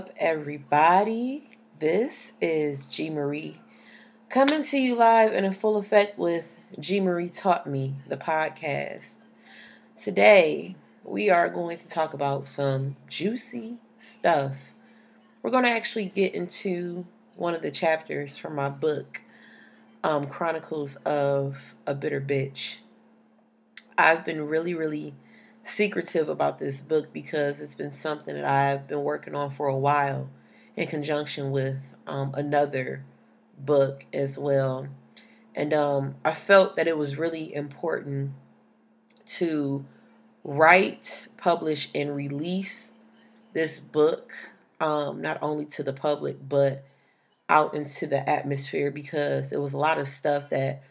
Up, everybody? This is G Marie coming to you live and in full effect with G Marie Taught Me, the podcast. Today, we are going to talk about some juicy stuff. We're going to actually get into one of the chapters from my book, um, Chronicles of a Bitter Bitch. I've been really, really secretive about this book because it's been something that I've been working on for a while in conjunction with um, another book as well. And um, I felt that it was really important to write, publish, and release this book, um, not only to the public, but out into the atmosphere because it was a lot of stuff that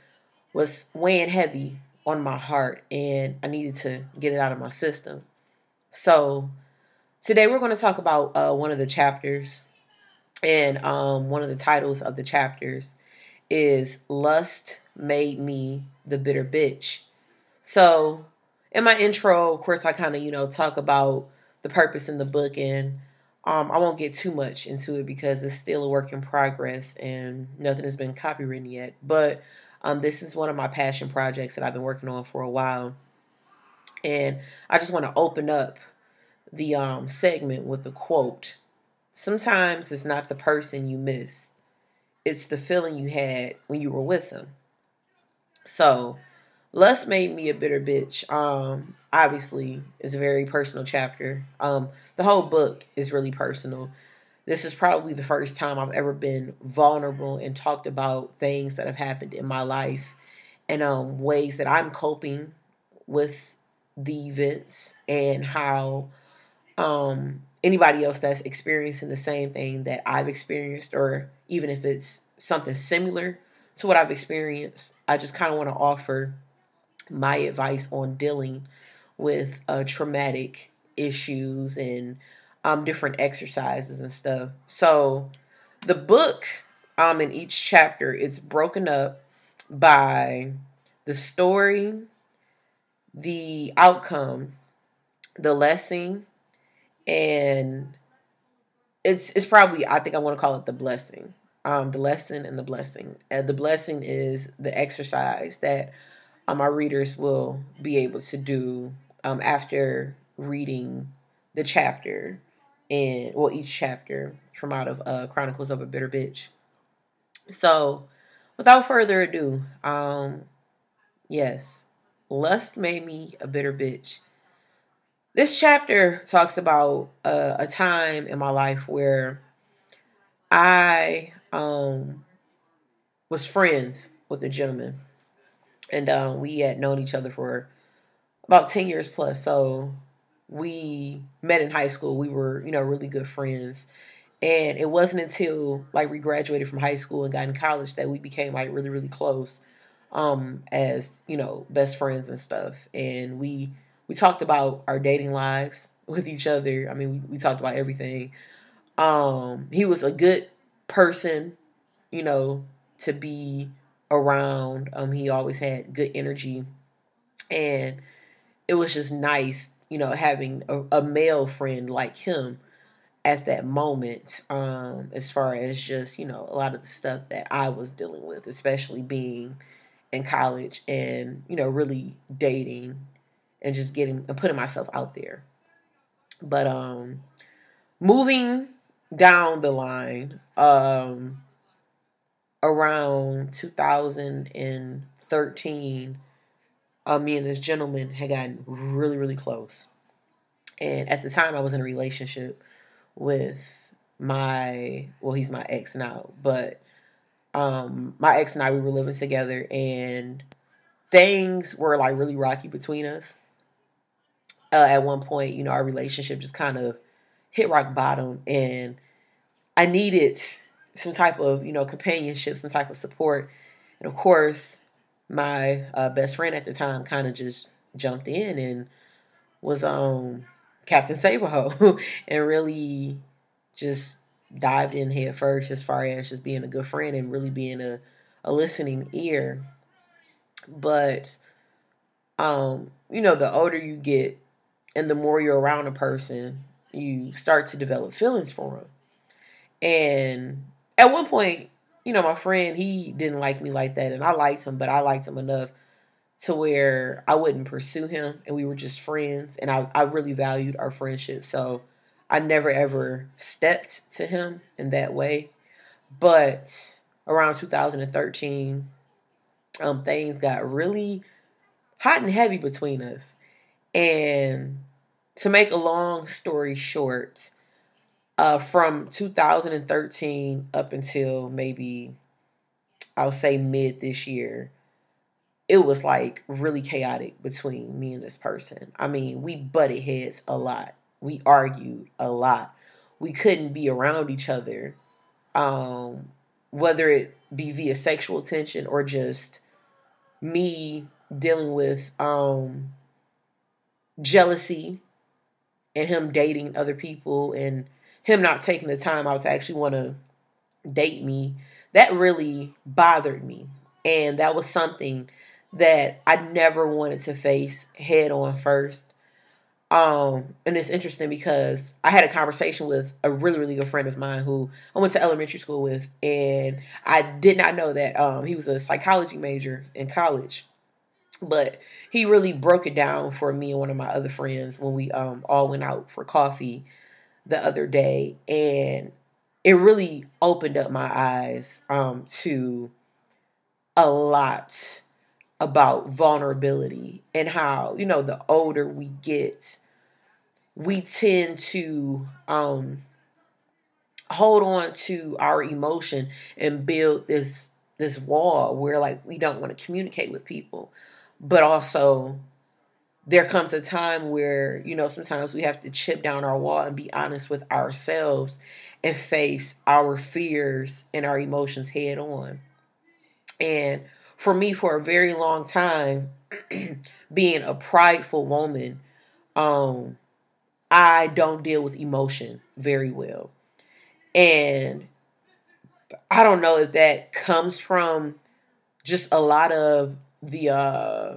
was weighing heavy on my heart and I needed to get it out of my system. So today we're going to talk about uh, one of the chapters, and um, one of the titles of the chapters is "Lust Made Me the Bitter Bitch." So in my intro, of course, I kind of you know talk about the purpose in the book, and um, I won't get too much into it because it's still a work in progress and nothing has been copywritten yet, but. Um, this is one of my passion projects that I've been working on for a while. And I just want to open up the um, segment with a quote. Sometimes it's not the person you miss, it's the feeling you had when you were with them. So, Lust Made Me a Bitter Bitch, um, obviously, is a very personal chapter. Um, the whole book is really personal this is probably the first time I've ever been vulnerable and talked about things that have happened in my life and um, ways that I'm coping with the events and how um, anybody else that's experiencing the same thing that I've experienced, or even if it's something similar to what I've experienced, I just kind of want to offer my advice on dealing with uh, traumatic issues and um, different exercises and stuff. So the book um, in each chapter is broken up by the story, the outcome, the lesson, and it's it's probably I think I want to call it the blessing. Um, the lesson and the blessing. Uh, the blessing is the exercise that um, my readers will be able to do um, after reading the chapter and well each chapter from out of uh, Chronicles of a Bitter Bitch. So, without further ado, um, yes, lust made me a bitter bitch. This chapter talks about uh, a time in my life where I um, was friends with a gentleman, and um, we had known each other for about ten years plus. So we met in high school. We were, you know, really good friends. And it wasn't until like we graduated from high school and got in college that we became like really, really close um as, you know, best friends and stuff. And we we talked about our dating lives with each other. I mean, we, we talked about everything. Um, he was a good person, you know, to be around. Um, he always had good energy. And it was just nice you know, having a, a male friend like him at that moment, um, as far as just, you know, a lot of the stuff that I was dealing with, especially being in college and, you know, really dating and just getting and putting myself out there. But um moving down the line, um around 2013, uh, me and this gentleman had gotten really, really close. And at the time, I was in a relationship with my, well, he's my ex now, but um, my ex and I, we were living together and things were like really rocky between us. Uh, at one point, you know, our relationship just kind of hit rock bottom and I needed some type of, you know, companionship, some type of support. And of course, my uh, best friend at the time kind of just jumped in and was um Captain Save-a-Hoe and really just dived in head first as far as just being a good friend and really being a, a listening ear. But um, you know, the older you get and the more you're around a person, you start to develop feelings for them. And at one point, you know, my friend, he didn't like me like that, and I liked him, but I liked him enough to where I wouldn't pursue him, and we were just friends, and I, I really valued our friendship. So I never ever stepped to him in that way. But around 2013, um, things got really hot and heavy between us. And to make a long story short, uh, from 2013 up until maybe I'll say mid this year, it was like really chaotic between me and this person. I mean, we butted heads a lot. We argued a lot. We couldn't be around each other, um, whether it be via sexual tension or just me dealing with um, jealousy and him dating other people and him not taking the time out to actually want to date me. That really bothered me. And that was something that I never wanted to face head on first. Um, and it's interesting because I had a conversation with a really, really good friend of mine who I went to elementary school with, and I did not know that um, he was a psychology major in college. But he really broke it down for me and one of my other friends when we um, all went out for coffee the other day, and it really opened up my eyes um, to a lot about vulnerability and how you know the older we get we tend to um hold on to our emotion and build this this wall where like we don't want to communicate with people but also there comes a time where you know sometimes we have to chip down our wall and be honest with ourselves and face our fears and our emotions head on. And for me for a very long time being a prideful woman um i don't deal with emotion very well. And i don't know if that comes from just a lot of the uh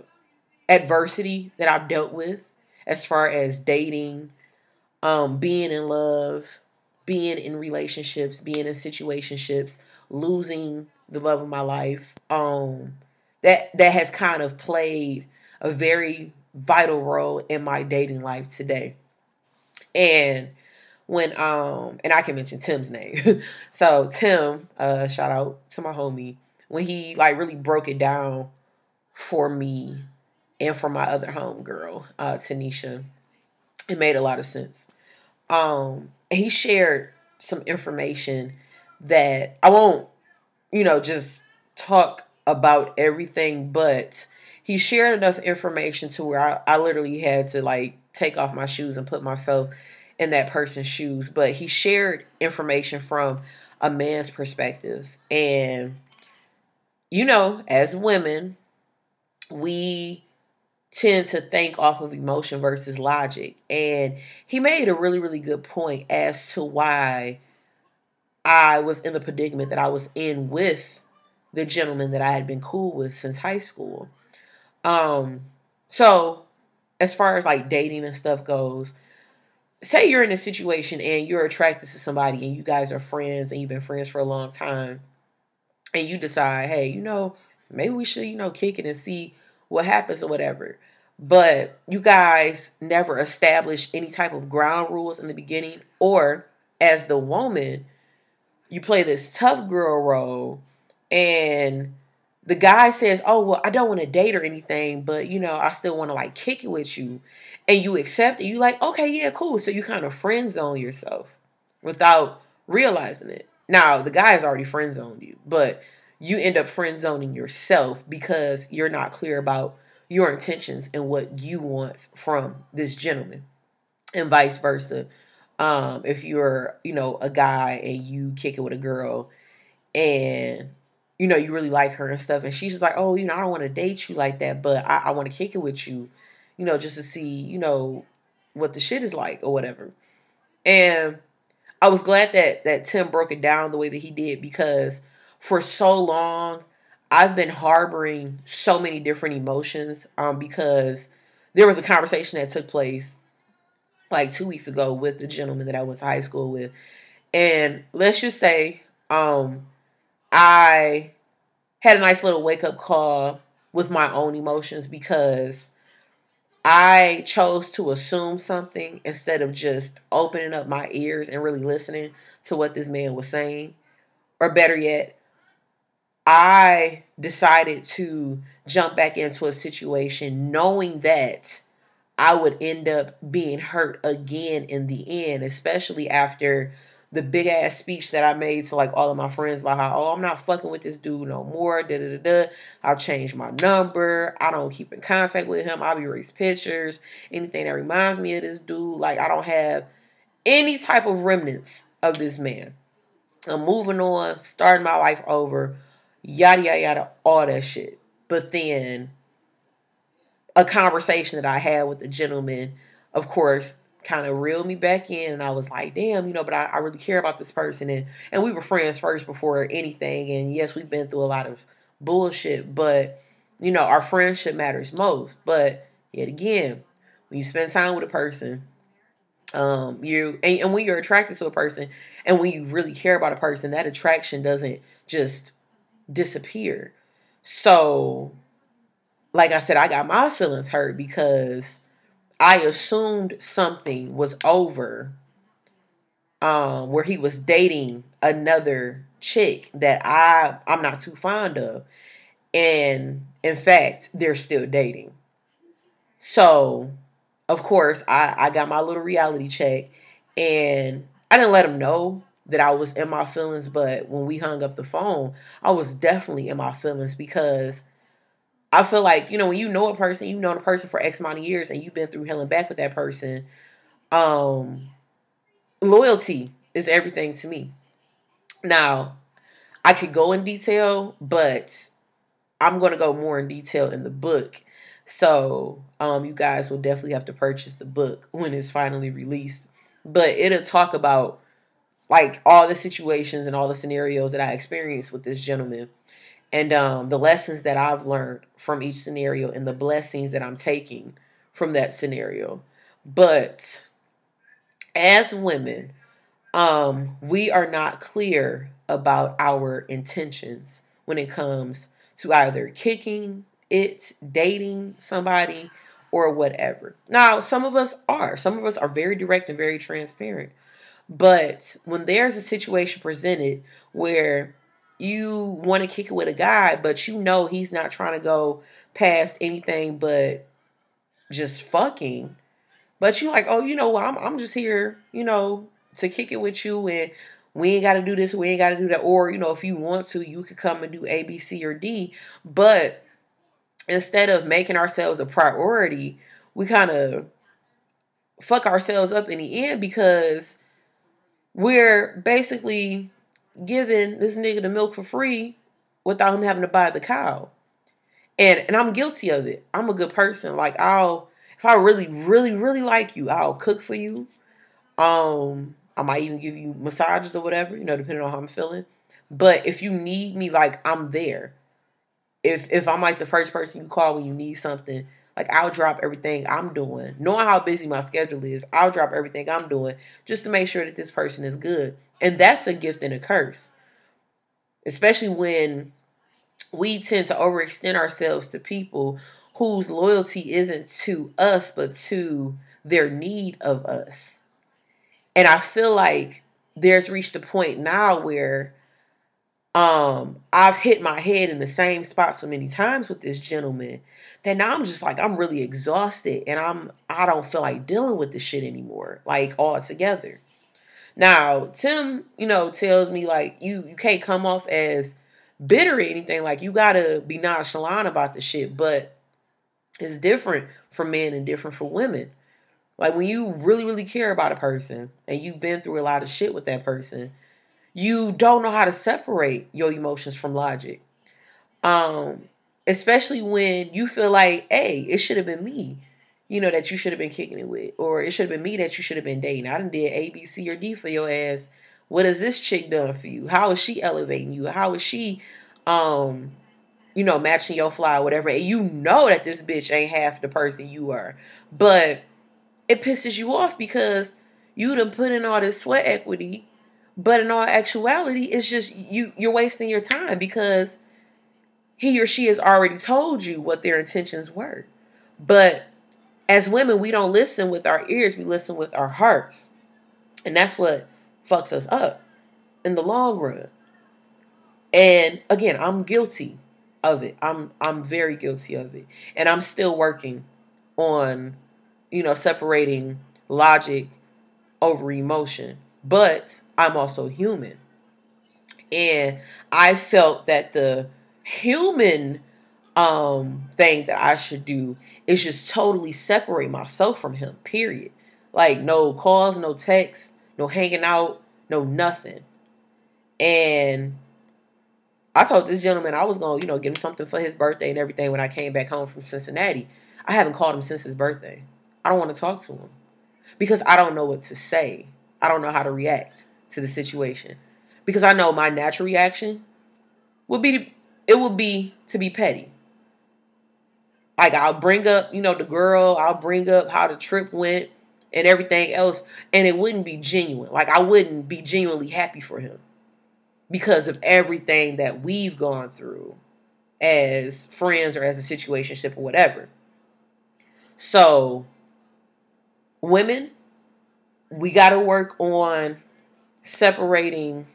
adversity that i've dealt with as far as dating um being in love being in relationships being in situationships losing the love of my life. Um, that that has kind of played a very vital role in my dating life today. And when um and I can mention Tim's name. so Tim, uh shout out to my homie, when he like really broke it down for me and for my other home girl, uh Tanisha, it made a lot of sense. Um he shared some information that I won't you know, just talk about everything, but he shared enough information to where I, I literally had to like take off my shoes and put myself in that person's shoes. But he shared information from a man's perspective. And, you know, as women, we tend to think off of emotion versus logic. And he made a really, really good point as to why I was in the predicament that I was in with the gentleman that I had been cool with since high school. Um, so as far as like dating and stuff goes, say you're in a situation and you're attracted to somebody and you guys are friends and you've been friends for a long time and you decide, hey, you know, maybe we should, you know, kick it and see what happens or whatever. But you guys never establish any type of ground rules in the beginning, or as the woman, you play this tough girl role and the guy says, "Oh well, I don't want to date or anything, but you know, I still want to like kick it with you," and you accept it. You like, okay, yeah, cool. So you kind of friend zone yourself without realizing it. Now the guy has already friend zoned you, but you end up friend zoning yourself because you're not clear about your intentions and what you want from this gentleman, and vice versa. Um, if you're, you know, a guy and you kick it with a girl, and you know, you really like her and stuff. And she's just like, oh, you know, I don't want to date you like that, but I, I want to kick it with you, you know, just to see, you know, what the shit is like or whatever. And I was glad that that Tim broke it down the way that he did because for so long I've been harboring so many different emotions um because there was a conversation that took place like 2 weeks ago with the gentleman that I went to high school with. And let's just say um I had a nice little wake up call with my own emotions because I chose to assume something instead of just opening up my ears and really listening to what this man was saying. Or better yet, I decided to jump back into a situation knowing that I would end up being hurt again in the end, especially after the big ass speech that I made to like all of my friends about how, oh, I'm not fucking with this dude no more. Da da da da. I'll change my number. I don't keep in contact with him. I'll be erase pictures. Anything that reminds me of this dude. Like I don't have any type of remnants of this man. I'm moving on, starting my life over, yada yada yada, all that shit. But then a conversation that I had with the gentleman, of course, kind of reeled me back in and I was like, damn, you know, but I, I really care about this person and and we were friends first before anything. And yes, we've been through a lot of bullshit, but you know, our friendship matters most. But yet again, when you spend time with a person, um, you and, and when you're attracted to a person and when you really care about a person, that attraction doesn't just disappear. So, like I said, I got my feelings hurt because I assumed something was over um, where he was dating another chick that I I'm not too fond of. And in fact, they're still dating. So, of course, I, I got my little reality check and I didn't let him know that I was in my feelings, but when we hung up the phone, I was definitely in my feelings because I feel like, you know, when you know a person, you know the person for X amount of years and you've been through hell and back with that person, um, loyalty is everything to me. Now, I could go in detail, but I'm going to go more in detail in the book. So, um, you guys will definitely have to purchase the book when it's finally released. But it'll talk about like all the situations and all the scenarios that I experienced with this gentleman and um, the lessons that I've learned from each scenario and the blessings that I'm taking from that scenario. But as women, um, we are not clear about our intentions when it comes to either kicking it, dating somebody, or whatever. Now, some of us are. Some of us are very direct and very transparent. But when there's a situation presented where you want to kick it with a guy, but you know he's not trying to go past anything but just fucking. But you like, oh, you know? I'm I'm just here, you know, to kick it with you, and we ain't got to do this, we ain't got to do that. Or you know, if you want to, you could come and do A, B, C, or D. But instead of making ourselves a priority, we kind of fuck ourselves up in the end because we're basically giving this nigga the milk for free without him having to buy the cow. And and I'm guilty of it. I'm a good person. Like I'll if I really, really, really like you, I'll cook for you. Um, I might even give you massages or whatever, you know, depending on how I'm feeling. But if you need me, like I'm there. If if I'm like the first person you call when you need something, like I'll drop everything I'm doing. Knowing how busy my schedule is, I'll drop everything I'm doing just to make sure that this person is good. And that's a gift and a curse. Especially when we tend to overextend ourselves to people whose loyalty isn't to us but to their need of us. And I feel like there's reached a point now where um I've hit my head in the same spot so many times with this gentleman that now I'm just like I'm really exhausted and I'm I don't feel like dealing with this shit anymore like altogether. Now, Tim, you know, tells me like you you can't come off as bitter or anything like you got to be nonchalant about the shit, but it's different for men and different for women. Like when you really really care about a person and you've been through a lot of shit with that person, you don't know how to separate your emotions from logic. Um, especially when you feel like, hey, it should have been me, you know, that you should have been kicking it with, or it should have been me that you should have been dating. I didn't did A, B, C, or D for your ass. What has this chick done for you? How is she elevating you? How is she, um, you know, matching your fly, or whatever? And you know that this bitch ain't half the person you are, but it pisses you off because you done put in all this sweat equity but in all actuality, it's just you you're wasting your time because he or she has already told you what their intentions were. But as women, we don't listen with our ears, we listen with our hearts. And that's what fucks us up in the long run. And again, I'm guilty of it. I'm I'm very guilty of it. And I'm still working on, you know, separating logic over emotion. But I'm also human. And I felt that the human um thing that I should do is just totally separate myself from him, period. Like no calls, no texts, no hanging out, no nothing. And I told this gentleman I was gonna, you know, give him something for his birthday and everything when I came back home from Cincinnati. I haven't called him since his birthday. I don't want to talk to him because I don't know what to say. I don't know how to react to the situation because I know my natural reaction would be it would be to be petty. Like I'll bring up, you know, the girl, I'll bring up how the trip went and everything else and it wouldn't be genuine. Like I wouldn't be genuinely happy for him because of everything that we've gone through as friends or as a situationship or whatever. So women, we got to work on separating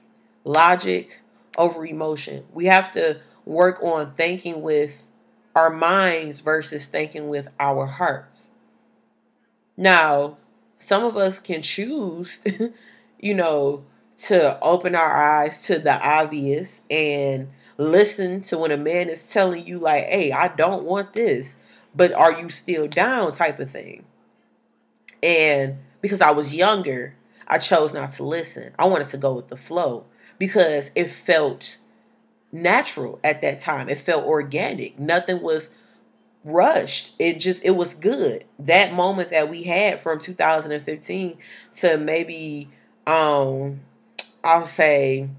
logic over emotion. We have to work on thinking with our minds versus thinking with our hearts. Now, some of us can choose, you know, to open our eyes to the obvious and listen to when a man is telling you, like, hey, I don't want this, but are you still down type of thing. And because I was younger, I chose not to listen. I wanted to go with the flow because it felt natural at that time. It felt organic. Nothing was rushed. It just it was good. That moment that we had from 2015 to maybe um I'll say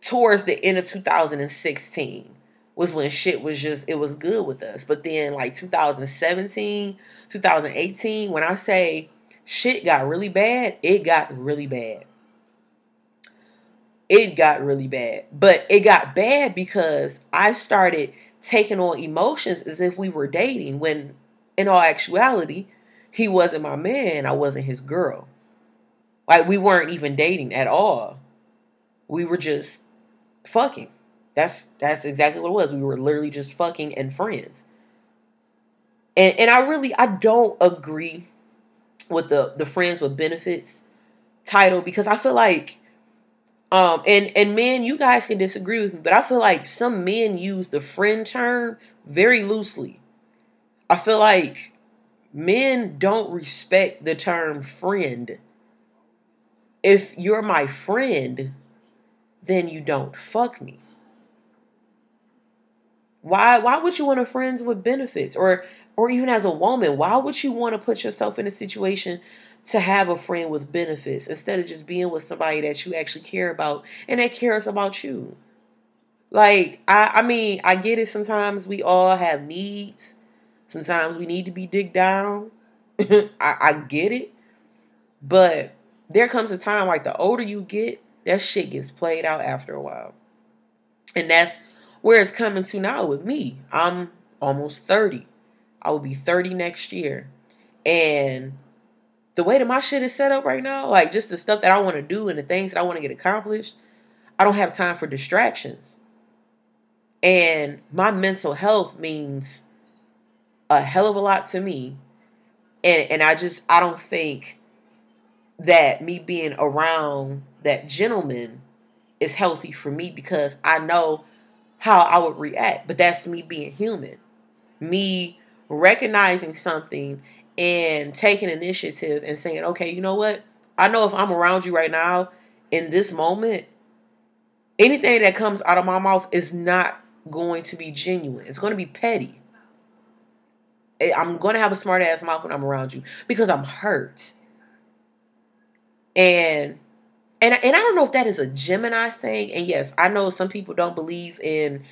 towards the end of 2016 was when shit was just it was good with us. But then like 2017, 2018, when I say shit got really bad, it got really bad. It got really bad. But it got bad because I started taking on emotions as if we were dating when in all actuality, he wasn't my man, I wasn't his girl. Like we weren't even dating at all. We were just fucking. That's that's exactly what it was. We were literally just fucking and friends. And and I really I don't agree with the the friends with benefits title because I feel like um and and men you guys can disagree with me but I feel like some men use the friend term very loosely. I feel like men don't respect the term friend. If you're my friend, then you don't fuck me. Why why would you want a friends with benefits or or even as a woman, why would you want to put yourself in a situation to have a friend with benefits instead of just being with somebody that you actually care about and that cares about you? Like, I, I mean, I get it. Sometimes we all have needs. Sometimes we need to be digged down. I, I get it. But there comes a time, like, the older you get, that shit gets played out after a while. And that's where it's coming to now with me. I'm almost 30. I will be 30 next year. And the way that my shit is set up right now, like just the stuff that I want to do and the things that I want to get accomplished, I don't have time for distractions. And my mental health means a hell of a lot to me. And and I just I don't think that me being around that gentleman is healthy for me because I know how I would react. But that's me being human. Me recognizing something and taking initiative and saying, okay, you know what? I know if I'm around you right now in this moment, anything that comes out of my mouth is not going to be genuine. It's going to be petty. Eh, I'm going to have a smart ass mouth when I'm around you because I'm hurt. And and and I don't know if that is a Gemini thing. And yes, I know some people don't believe in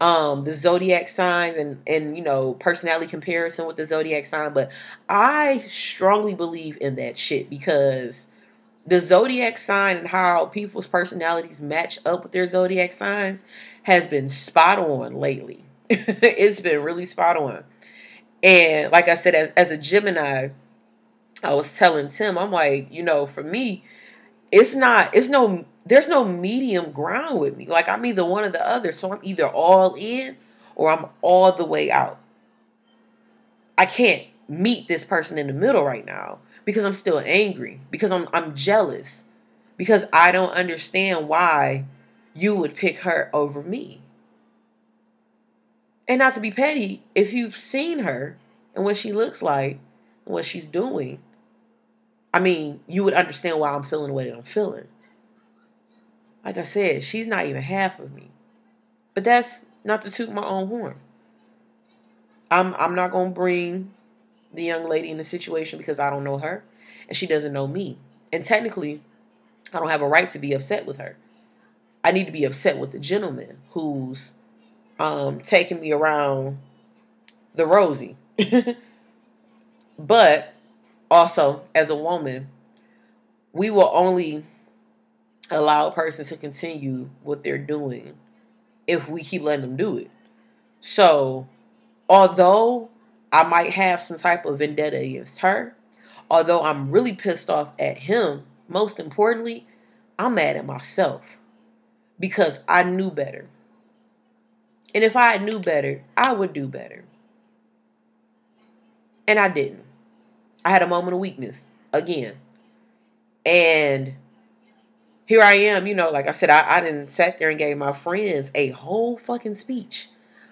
um the zodiac signs and and you know personality comparison with the zodiac sign, but I strongly believe in that shit because the zodiac sign and how people's personalities match up with their zodiac signs has been spot on lately. it's been really spot on. And like I said, as, as a Gemini, I was telling Tim, I'm like, you know, for me, it's not, it's no, there's no medium ground with me. Like I'm either one or the other. So I'm either all in or I'm all the way out. I can't meet this person in the middle right now because I'm still angry, because I'm I'm jealous, because I don't understand why you would pick her over me. And not to be petty, if you've seen her and what she looks like and what she's doing, I mean, you would understand why I'm feeling the way that I'm feeling. Like I said, she's not even half of me. But that's not to toot my own horn. I'm I'm not gonna bring the young lady in the situation because I don't know her and she doesn't know me. And technically, I don't have a right to be upset with her. I need to be upset with the gentleman who's um, taking me around the rosy. but also, as a woman, we will only allow a person to continue what they're doing if we keep letting them do it. So, although I might have some type of vendetta against her. Although I'm really pissed off at him, most importantly, I'm mad at myself because I knew better. And if I knew better, I would do better. And I didn't. I had a moment of weakness again. And here I am, you know, like I said, I, I didn't sat there and gave my friends a whole fucking speech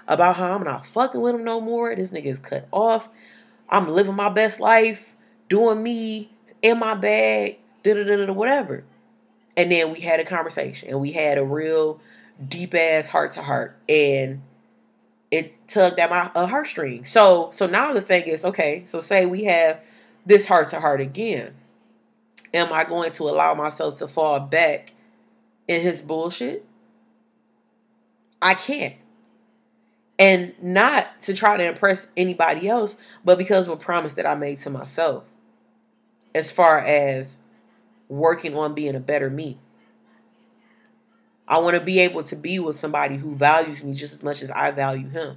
about how I'm not fucking with him no more. This nigga is cut off. I'm living my best life, doing me in my bag, da da da da whatever. And then we had a conversation and we had a real deep ass heart to heart and it tugged at my uh, heartstring. So so now the thing is, okay, so say we have this heart to heart again. Am I going to allow myself to fall back in his bullshit? I can't and not to try to impress anybody else, but because of a promise that I made to myself as far as working on being a better me. I want to be able to be with somebody who values me just as much as I value him.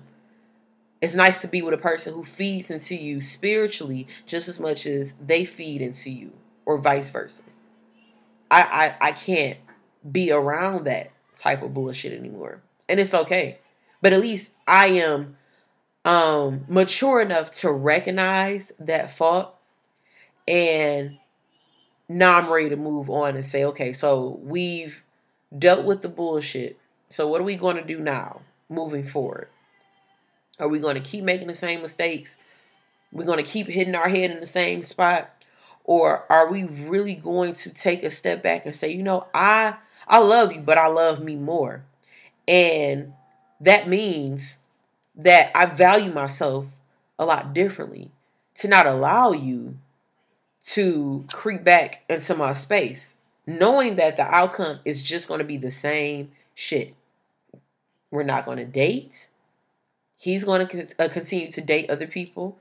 It's nice to be with a person who feeds into you spiritually just as much as they feed into you, or vice versa. I, I, I can't be around that type of bullshit anymore. And it's okay. But at least I am um mature enough to recognize that fault and now I'm ready to move on and say, okay, so we've dealt with the bullshit. So what are we going to do now moving forward? Are we going to keep making the same mistakes? We're going to keep hitting our head in the same spot? Or are we really going to take a step back and say, you know, I I love you, but I love me more. And that means that I value myself a lot differently to not allow you to creep back into my space, knowing that the outcome is just going to be the same shit. We're not going to date. He's going to uh, continue to date other people,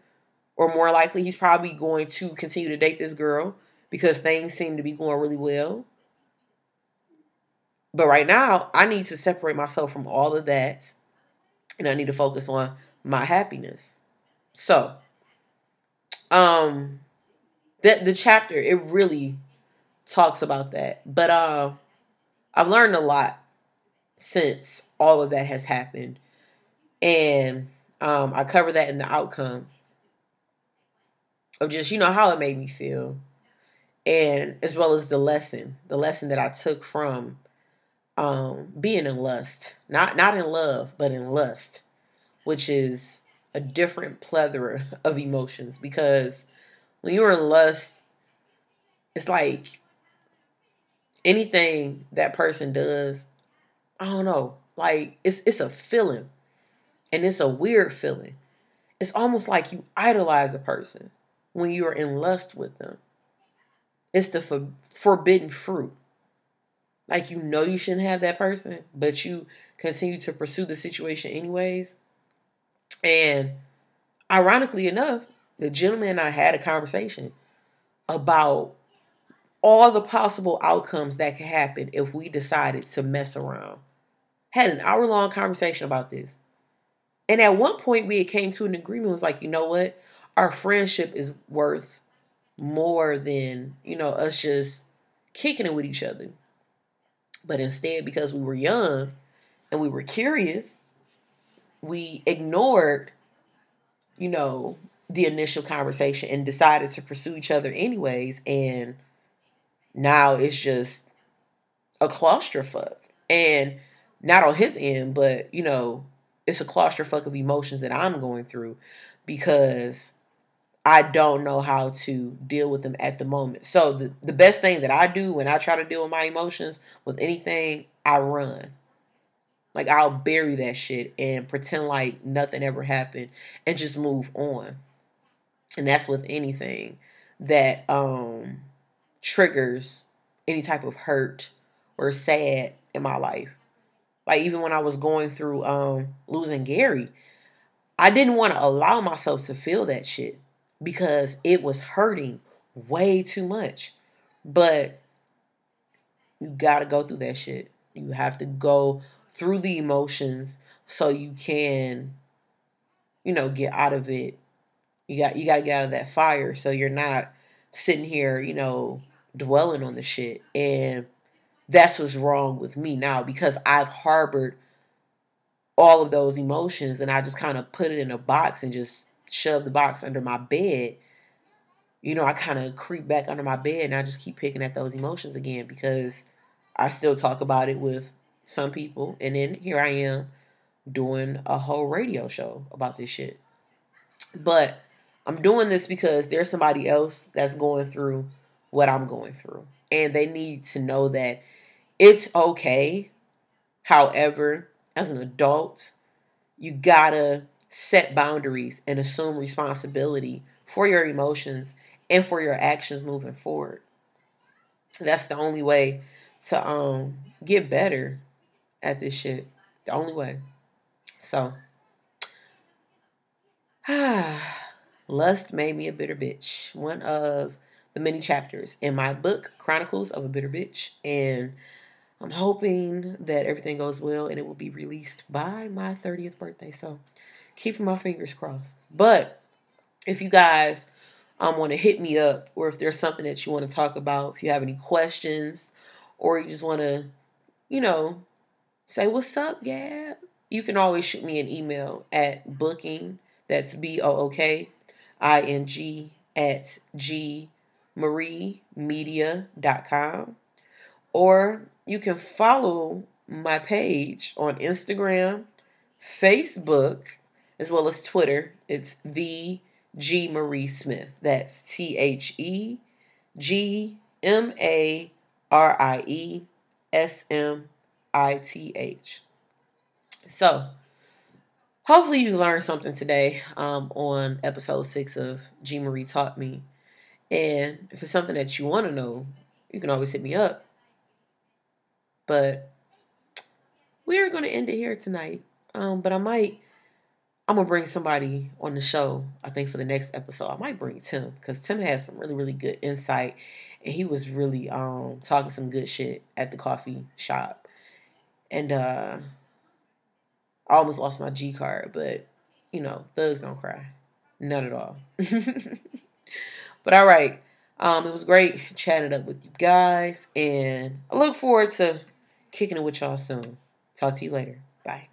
or more likely, he's probably going to continue to date this girl because things seem to be going really well. But right now, I need to separate myself from all of that. And I need to focus on my happiness. So, um that the chapter it really talks about that. But uh I've learned a lot since all of that has happened. And um, I cover that in the outcome of just, you know, how it made me feel. And as well as the lesson, the lesson that I took from um, being in lust, not not in love, but in lust, which is a different plethora of emotions. Because when you're in lust, it's like anything that person does, I don't know, like it's it's a feeling, and it's a weird feeling. It's almost like you idolize a person when you are in lust with them. It's the for, forbidden fruit. Like you know you shouldn't have that person, but you continue to pursue the situation anyways. And ironically enough, the gentleman and I had a conversation about all the possible outcomes that could happen if we decided to mess around. Had an hour long conversation about this. And at one point we came to an agreement was like, you know what? Our friendship is worth more than, you know, us just kicking it with each other. But instead, because we were young and we were curious, we ignored, you know, the initial conversation and decided to pursue each other anyways. And now it's just a clusterfuck. And not on his end, but you know, it's a clusterfuck of emotions that I'm going through because I don't know how to deal with them at the moment. So the, the best thing that I do when I try to deal with my emotions with anything, I run. Like I'll bury that shit and pretend like nothing ever happened and just move on. And that's with anything that um triggers any type of hurt or sad in my life. Like even when I was going through um losing Gary, I didn't want to allow myself to feel that shit because it was hurting way too much. But you got to go through that shit. You have to go through the emotions so you can you know get out of it. You got you got to get out of that fire so you're not sitting here, you know, dwelling on the shit. And that's what's wrong with me now because I've harbored all of those emotions and I just kind of put it in a box and just shove the box under my bed. You know, I kind of creep back under my bed and I just keep picking at those emotions again because I still talk about it with some people. And then here I am doing a whole radio show about this shit. But I'm doing this because there's somebody else that's going through what I'm going through. And they need to know that it's okay. However, as an adult, you gotta set boundaries and assume responsibility for your emotions and for your actions moving forward. That's the only way to um get better at this shit. The only way. So Lust made me a bitter bitch. One of the many chapters in my book, Chronicles of a Bitter Bitch. And I'm hoping that everything goes well and it will be released by my 30th birthday. So keeping my fingers crossed. But if you guys um, want to hit me up or if there's something that you want to talk about, if you have any questions or you just want to, you know, say what's up, Gab, you can always shoot me an email at booking, that's B O O K I N G at G mariemedia.com or you can follow my page on Instagram, Facebook, as well as Twitter. It's the G Marie Smith. That's T H E G M A R I E S M I T H. So, hopefully, you learned something today um, on episode six of G Marie Taught Me. And if it's something that you want to know, you can always hit me up. But we are going to end it here tonight. Um, but I might, I'm going to bring somebody on the show, I think, for the next episode. I might bring Tim because Tim has some really, really good insight. And he was really um, talking some good shit at the coffee shop. And uh, I almost lost my G card, but you know, thugs don't cry. None at all. But all right. Um, it was great chatting up with you guys, and I look forward to Kicking it with y'all soon. Talk to you later. Bye.